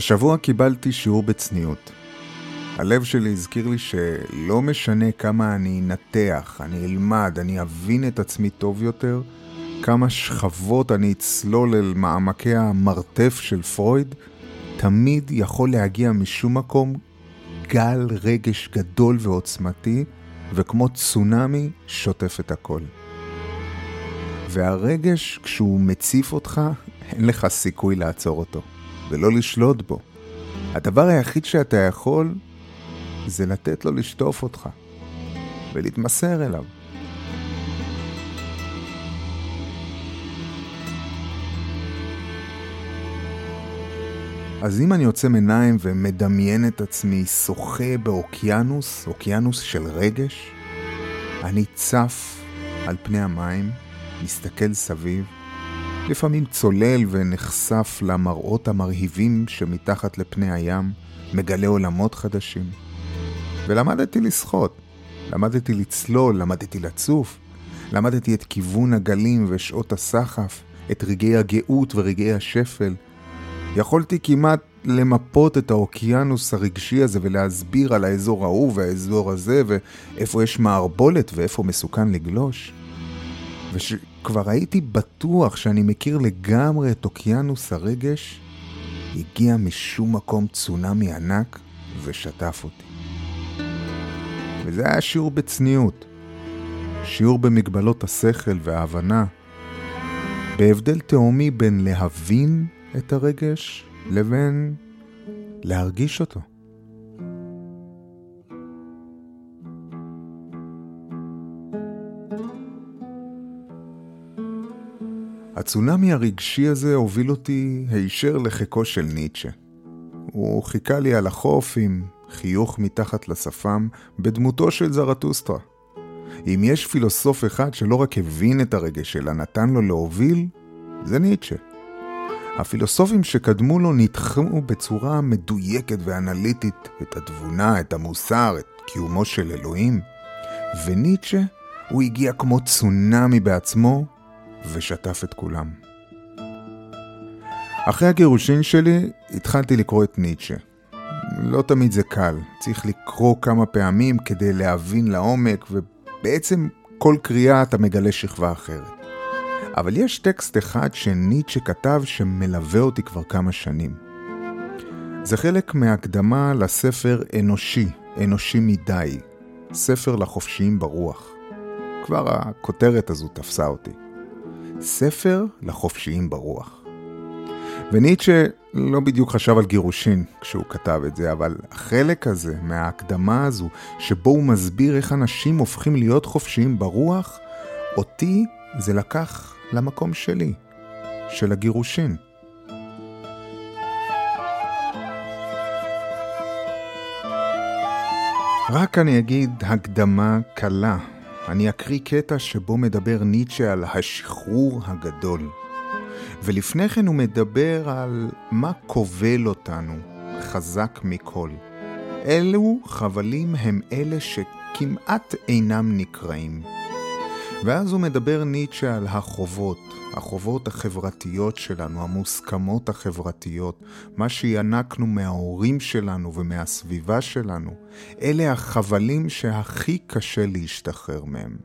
השבוע קיבלתי שיעור בצניעות. הלב שלי הזכיר לי שלא משנה כמה אני אנתח, אני אלמד, אני אבין את עצמי טוב יותר, כמה שכבות אני אצלול אל מעמקי המרתף של פרויד, תמיד יכול להגיע משום מקום גל רגש גדול ועוצמתי, וכמו צונאמי שוטף את הכל. והרגש, כשהוא מציף אותך, אין לך סיכוי לעצור אותו, ולא לשלוט בו. הדבר היחיד שאתה יכול, זה לתת לו לשטוף אותך, ולהתמסר אליו. אז אם אני עוצם עיניים ומדמיין את עצמי שוחה באוקיינוס, אוקיינוס של רגש, אני צף על פני המים, מסתכל סביב, לפעמים צולל ונחשף למראות המרהיבים שמתחת לפני הים, מגלה עולמות חדשים. ולמדתי לשחות, למדתי לצלול, למדתי לצוף, למדתי את כיוון הגלים ושעות הסחף, את רגעי הגאות ורגעי השפל, יכולתי כמעט למפות את האוקיינוס הרגשי הזה ולהסביר על האזור ההוא והאזור הזה ואיפה יש מערבולת ואיפה מסוכן לגלוש. וכשכבר הייתי בטוח שאני מכיר לגמרי את אוקיינוס הרגש, הגיע משום מקום צונאמי ענק ושטף אותי. וזה היה שיעור בצניעות, שיעור במגבלות השכל וההבנה, בהבדל תהומי בין להבין את הרגש לבין להרגיש אותו. הצונאמי הרגשי הזה הוביל אותי הישר לחיקו של ניטשה. הוא חיכה לי על החוף עם חיוך מתחת לשפם בדמותו של זרטוסטרה. אם יש פילוסוף אחד שלא רק הבין את הרגש אלא נתן לו להוביל, זה ניטשה. הפילוסופים שקדמו לו ניתחו בצורה מדויקת ואנליטית את התבונה, את המוסר, את קיומו של אלוהים. וניטשה, הוא הגיע כמו צונאמי בעצמו ושטף את כולם. אחרי הגירושין שלי התחלתי לקרוא את ניטשה. לא תמיד זה קל, צריך לקרוא כמה פעמים כדי להבין לעומק, ובעצם כל קריאה אתה מגלה שכבה אחרת. אבל יש טקסט אחד שניטשה כתב שמלווה אותי כבר כמה שנים. זה חלק מהקדמה לספר אנושי, אנושי מדי, ספר לחופשיים ברוח. כבר הכותרת הזו תפסה אותי. ספר לחופשיים ברוח. וניטשה לא בדיוק חשב על גירושין כשהוא כתב את זה, אבל החלק הזה מההקדמה הזו, שבו הוא מסביר איך אנשים הופכים להיות חופשיים ברוח, אותי זה לקח למקום שלי, של הגירושין. רק אני אגיד הקדמה קלה. אני אקריא קטע שבו מדבר ניטשה על השחרור הגדול. ולפני כן הוא מדבר על מה כובל אותנו חזק מכל. אלו חבלים הם אלה שכמעט אינם נקראים. ואז הוא מדבר ניטשה על החובות, החובות החברתיות שלנו, המוסכמות החברתיות, מה שינקנו מההורים שלנו ומהסביבה שלנו. אלה החבלים שהכי קשה להשתחרר מהם.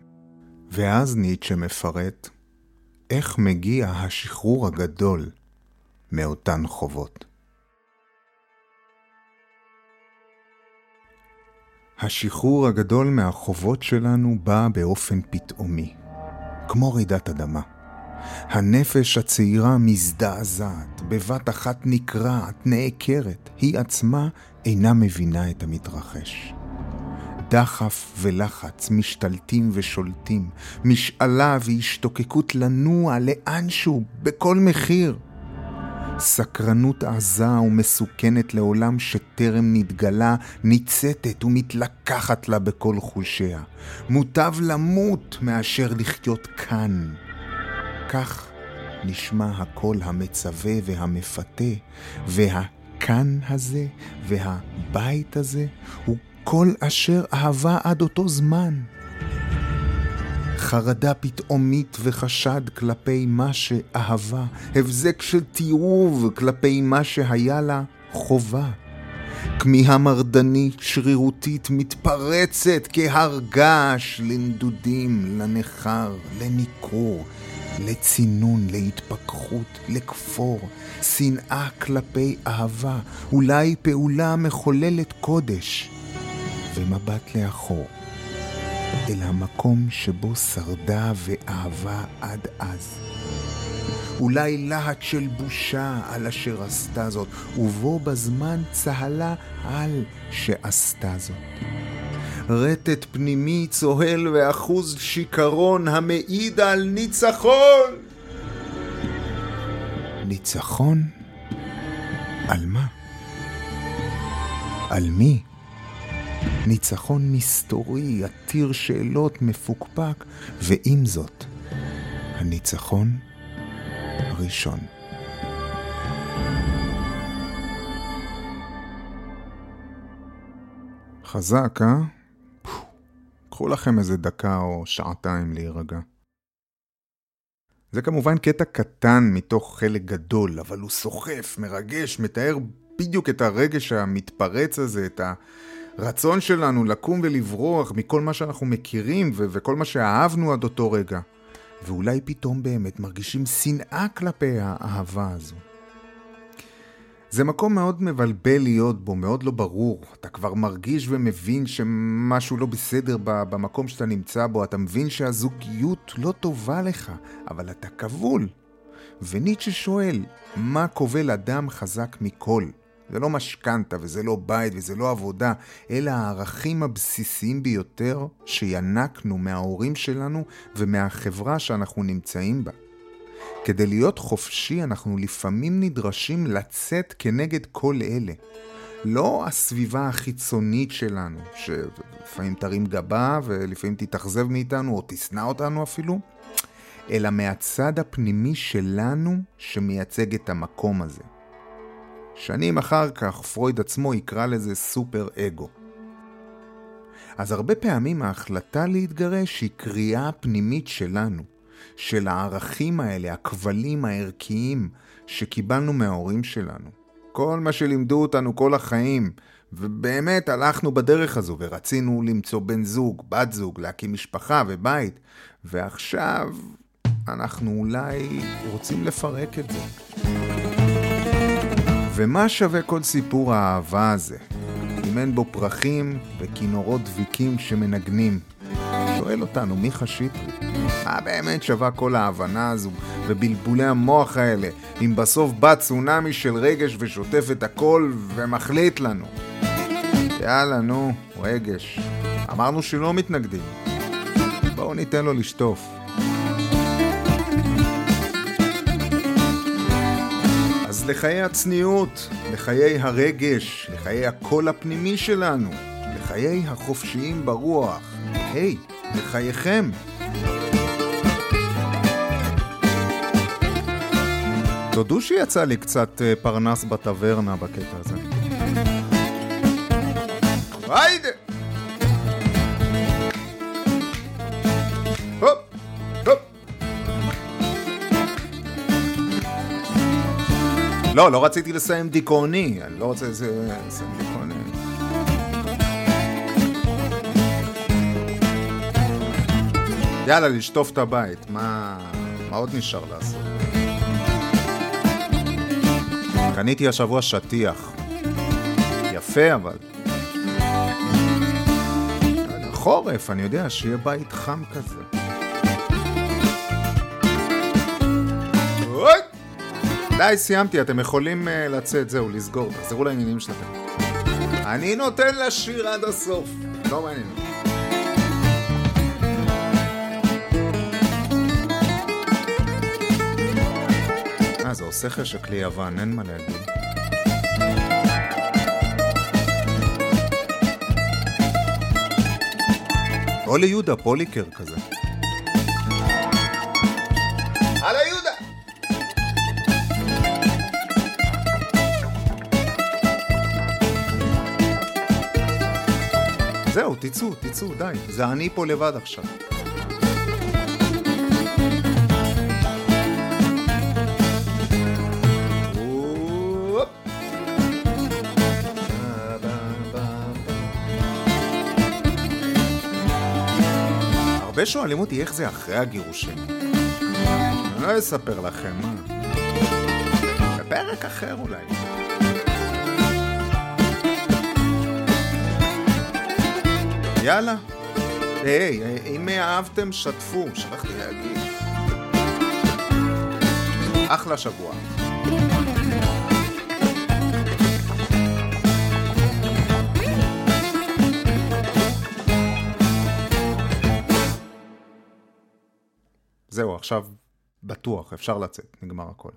ואז ניטשה מפרט איך מגיע השחרור הגדול מאותן חובות. השחרור הגדול מהחובות שלנו בא באופן פתאומי, כמו רעידת אדמה. הנפש הצעירה מזדעזעת, בבת אחת נקרעת, נעקרת, היא עצמה אינה מבינה את המתרחש. דחף ולחץ משתלטים ושולטים, משאלה והשתוקקות לנוע לאנשהו, בכל מחיר. סקרנות עזה ומסוכנת לעולם שטרם נתגלה, ניצתת ומתלקחת לה בכל חושיה. מוטב למות מאשר לחיות כאן. כך נשמע הקול המצווה והמפתה, והכאן הזה והבית הזה הוא כל אשר אהבה עד אותו זמן. חרדה פתאומית וחשד כלפי מה שאהבה, הבזק של תיעוב כלפי מה שהיה לה, חובה. כמיהה מרדנית, שרירותית, מתפרצת כהר געש לנדודים, לנכר, לניכור, לצינון, להתפכחות, לכפור, שנאה כלפי אהבה, אולי פעולה מחוללת קודש, ומבט לאחור, אל המקום שבו שרדה ואהבה עד אז. אולי להט של בושה על אשר עשתה זאת, ובו בזמן צהלה על שעשתה זאת. רטט פנימי צוהל ואחוז שיכרון המעיד על ניצחון. ניצחון? על מה? על מי? ניצחון מסתורי, עתיר שאלות, מפוקפק, ועם זאת, הניצחון הראשון. חזק, אה? קחו לכם איזה דקה או שעתיים להירגע. זה כמובן קטע קטן מתוך חלק גדול, אבל הוא סוחף, מרגש, מתאר בדיוק את הרגש המתפרץ הזה, את הרצון שלנו לקום ולברוח מכל מה שאנחנו מכירים ו- וכל מה שאהבנו עד אותו רגע. ואולי פתאום באמת מרגישים שנאה כלפי האהבה הזו. זה מקום מאוד מבלבל להיות בו, מאוד לא ברור. אתה כבר מרגיש ומבין שמשהו לא בסדר במקום שאתה נמצא בו, אתה מבין שהזוגיות לא טובה לך, אבל אתה כבול. וניטשה שואל, מה כובל אדם חזק מכל? זה לא משכנתה וזה לא בית וזה לא עבודה, אלא הערכים הבסיסיים ביותר שינקנו מההורים שלנו ומהחברה שאנחנו נמצאים בה. כדי להיות חופשי אנחנו לפעמים נדרשים לצאת כנגד כל אלה. לא הסביבה החיצונית שלנו, שלפעמים תרים גבה ולפעמים תתאכזב מאיתנו או תשנא אותנו אפילו, אלא מהצד הפנימי שלנו שמייצג את המקום הזה. שנים אחר כך פרויד עצמו יקרא לזה סופר אגו. אז הרבה פעמים ההחלטה להתגרש היא קריאה פנימית שלנו, של הערכים האלה, הכבלים הערכיים שקיבלנו מההורים שלנו. כל מה שלימדו אותנו כל החיים, ובאמת הלכנו בדרך הזו ורצינו למצוא בן זוג, בת זוג, להקים משפחה ובית, ועכשיו אנחנו אולי רוצים לפרק את זה. ומה שווה כל סיפור האהבה הזה, אם אין בו פרחים וכינורות דביקים שמנגנים? שואל אותנו מיכה שטרי, מה באמת שווה כל ההבנה הזו ובלבולי המוח האלה, אם בסוף בא צונאמי של רגש ושוטף את הכל ומחליט לנו? יאללה, נו, רגש. אמרנו שלא מתנגדים. בואו ניתן לו לשטוף. לחיי הצניעות, לחיי הרגש, לחיי הקול הפנימי שלנו, לחיי החופשיים ברוח, היי, לחייכם. תודו שיצא לי קצת אה, פרנס בטברנה בקטע הזה. היידה! לא, לא רציתי לסיים דיכאוני, אני לא רוצה לסיים דיכאוני. יאללה, לשטוף את הבית, מה, מה עוד נשאר לעשות? קניתי השבוע שטיח. יפה אבל. חורף, אני יודע, שיהיה בית חם כזה. די, סיימתי, אתם יכולים uh, לצאת, זהו, לסגור, תחזרו לעניינים שלכם. אני נותן לשיר עד הסוף, לא מעניין. אה, זה עושה חשק לי יוון, אין מה להגיד. או ליהודה פוליקר כזה. זהו, תצאו, תצאו, די. זה אני פה לבד עכשיו. הרבה שואלים אותי איך זה אחרי הגירושים. אני לא אספר לכם, מה. בפרק אחר אולי. יאללה. היי, אם אהבתם, שתפו, שכחתי להגיד. אחלה שבוע. זהו, עכשיו בטוח, אפשר לצאת, נגמר הכל.